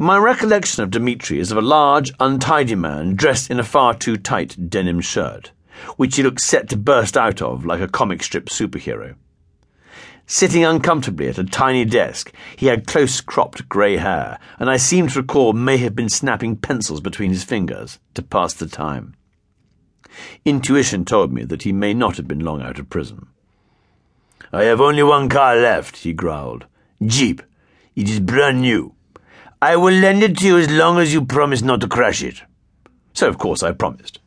My recollection of Dmitri is of a large, untidy man dressed in a far too tight denim shirt, which he looked set to burst out of like a comic strip superhero. Sitting uncomfortably at a tiny desk, he had close cropped grey hair, and I seem to recall may have been snapping pencils between his fingers to pass the time. Intuition told me that he may not have been long out of prison. I have only one car left, he growled. Jeep. It is brand new. I will lend it to you as long as you promise not to crash it. So, of course, I promised.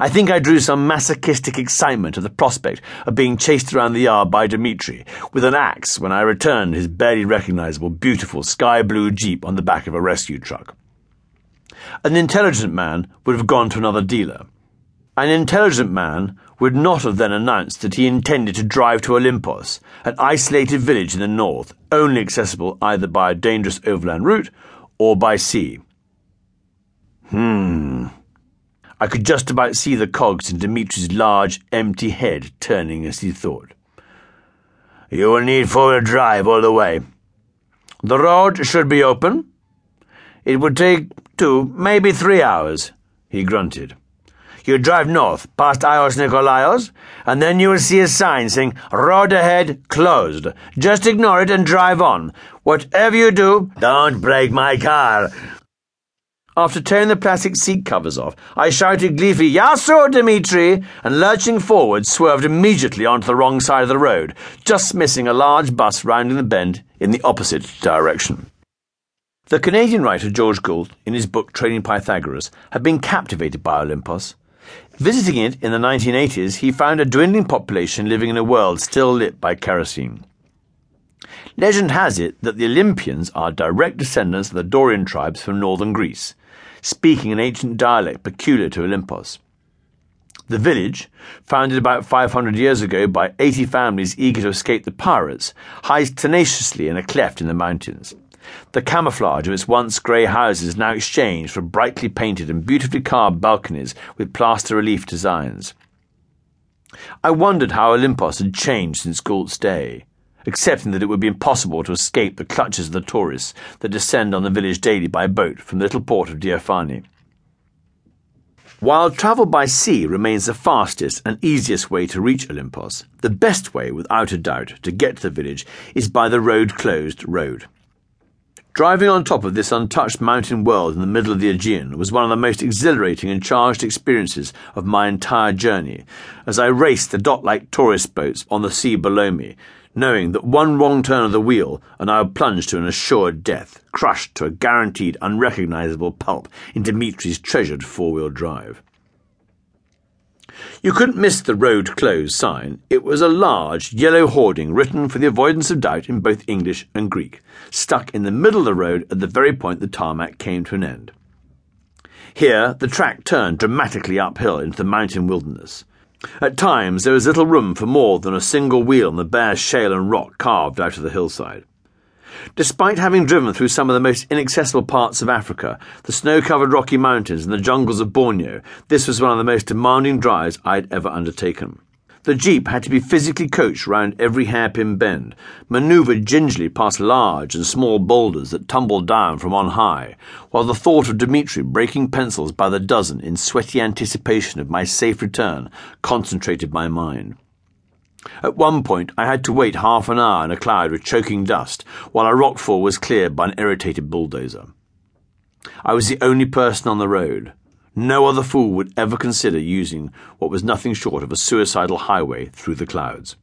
I think I drew some masochistic excitement at the prospect of being chased around the yard by Dmitri with an axe when I returned his barely recognizable, beautiful sky blue jeep on the back of a rescue truck. An intelligent man would have gone to another dealer. An intelligent man would not have then announced that he intended to drive to Olympos, an isolated village in the north, only accessible either by a dangerous overland route or by sea. Hmm. I could just about see the cogs in Dmitri's large, empty head turning as he thought. You will need four-wheel drive all the way. The road should be open. It would take two, maybe three hours, he grunted. You drive north, past Agios Nikolaos, and then you will see a sign saying, Road ahead, closed. Just ignore it and drive on. Whatever you do, don't break my car. After tearing the plastic seat covers off, I shouted gleefully, Yasso, Dmitri, and lurching forward, swerved immediately onto the wrong side of the road, just missing a large bus rounding the bend in the opposite direction. The Canadian writer George Gould, in his book Training Pythagoras, had been captivated by Olympos. Visiting it in the 1980s, he found a dwindling population living in a world still lit by kerosene. Legend has it that the Olympians are direct descendants of the Dorian tribes from northern Greece, speaking an ancient dialect peculiar to Olympos. The village, founded about 500 years ago by 80 families eager to escape the pirates, hides tenaciously in a cleft in the mountains. The camouflage of its once grey houses now exchanged for brightly painted and beautifully carved balconies with plaster relief designs. I wondered how Olympos had changed since Gould's day, excepting that it would be impossible to escape the clutches of the tourists that descend on the village daily by boat from the little port of Diafani. While travel by sea remains the fastest and easiest way to reach Olympos, the best way, without a doubt, to get to the village is by the road closed road. Driving on top of this untouched mountain world in the middle of the Aegean was one of the most exhilarating and charged experiences of my entire journey, as I raced the dot like tourist boats on the sea below me, knowing that one wrong turn of the wheel and I would plunge to an assured death, crushed to a guaranteed unrecognizable pulp in Dimitri's treasured four-wheel drive. You couldn't miss the road closed sign. It was a large yellow hoarding written for the avoidance of doubt in both English and Greek, stuck in the middle of the road at the very point the tarmac came to an end. Here, the track turned dramatically uphill into the mountain wilderness. At times, there was little room for more than a single wheel on the bare shale and rock carved out of the hillside. Despite having driven through some of the most inaccessible parts of Africa, the snow covered Rocky Mountains and the jungles of Borneo, this was one of the most demanding drives I had ever undertaken. The Jeep had to be physically coached round every hairpin bend, manoeuvred gingerly past large and small boulders that tumbled down from on high, while the thought of Dmitri breaking pencils by the dozen in sweaty anticipation of my safe return concentrated my mind. At one point, I had to wait half an hour in a cloud of choking dust while a rockfall was cleared by an irritated bulldozer. I was the only person on the road. No other fool would ever consider using what was nothing short of a suicidal highway through the clouds.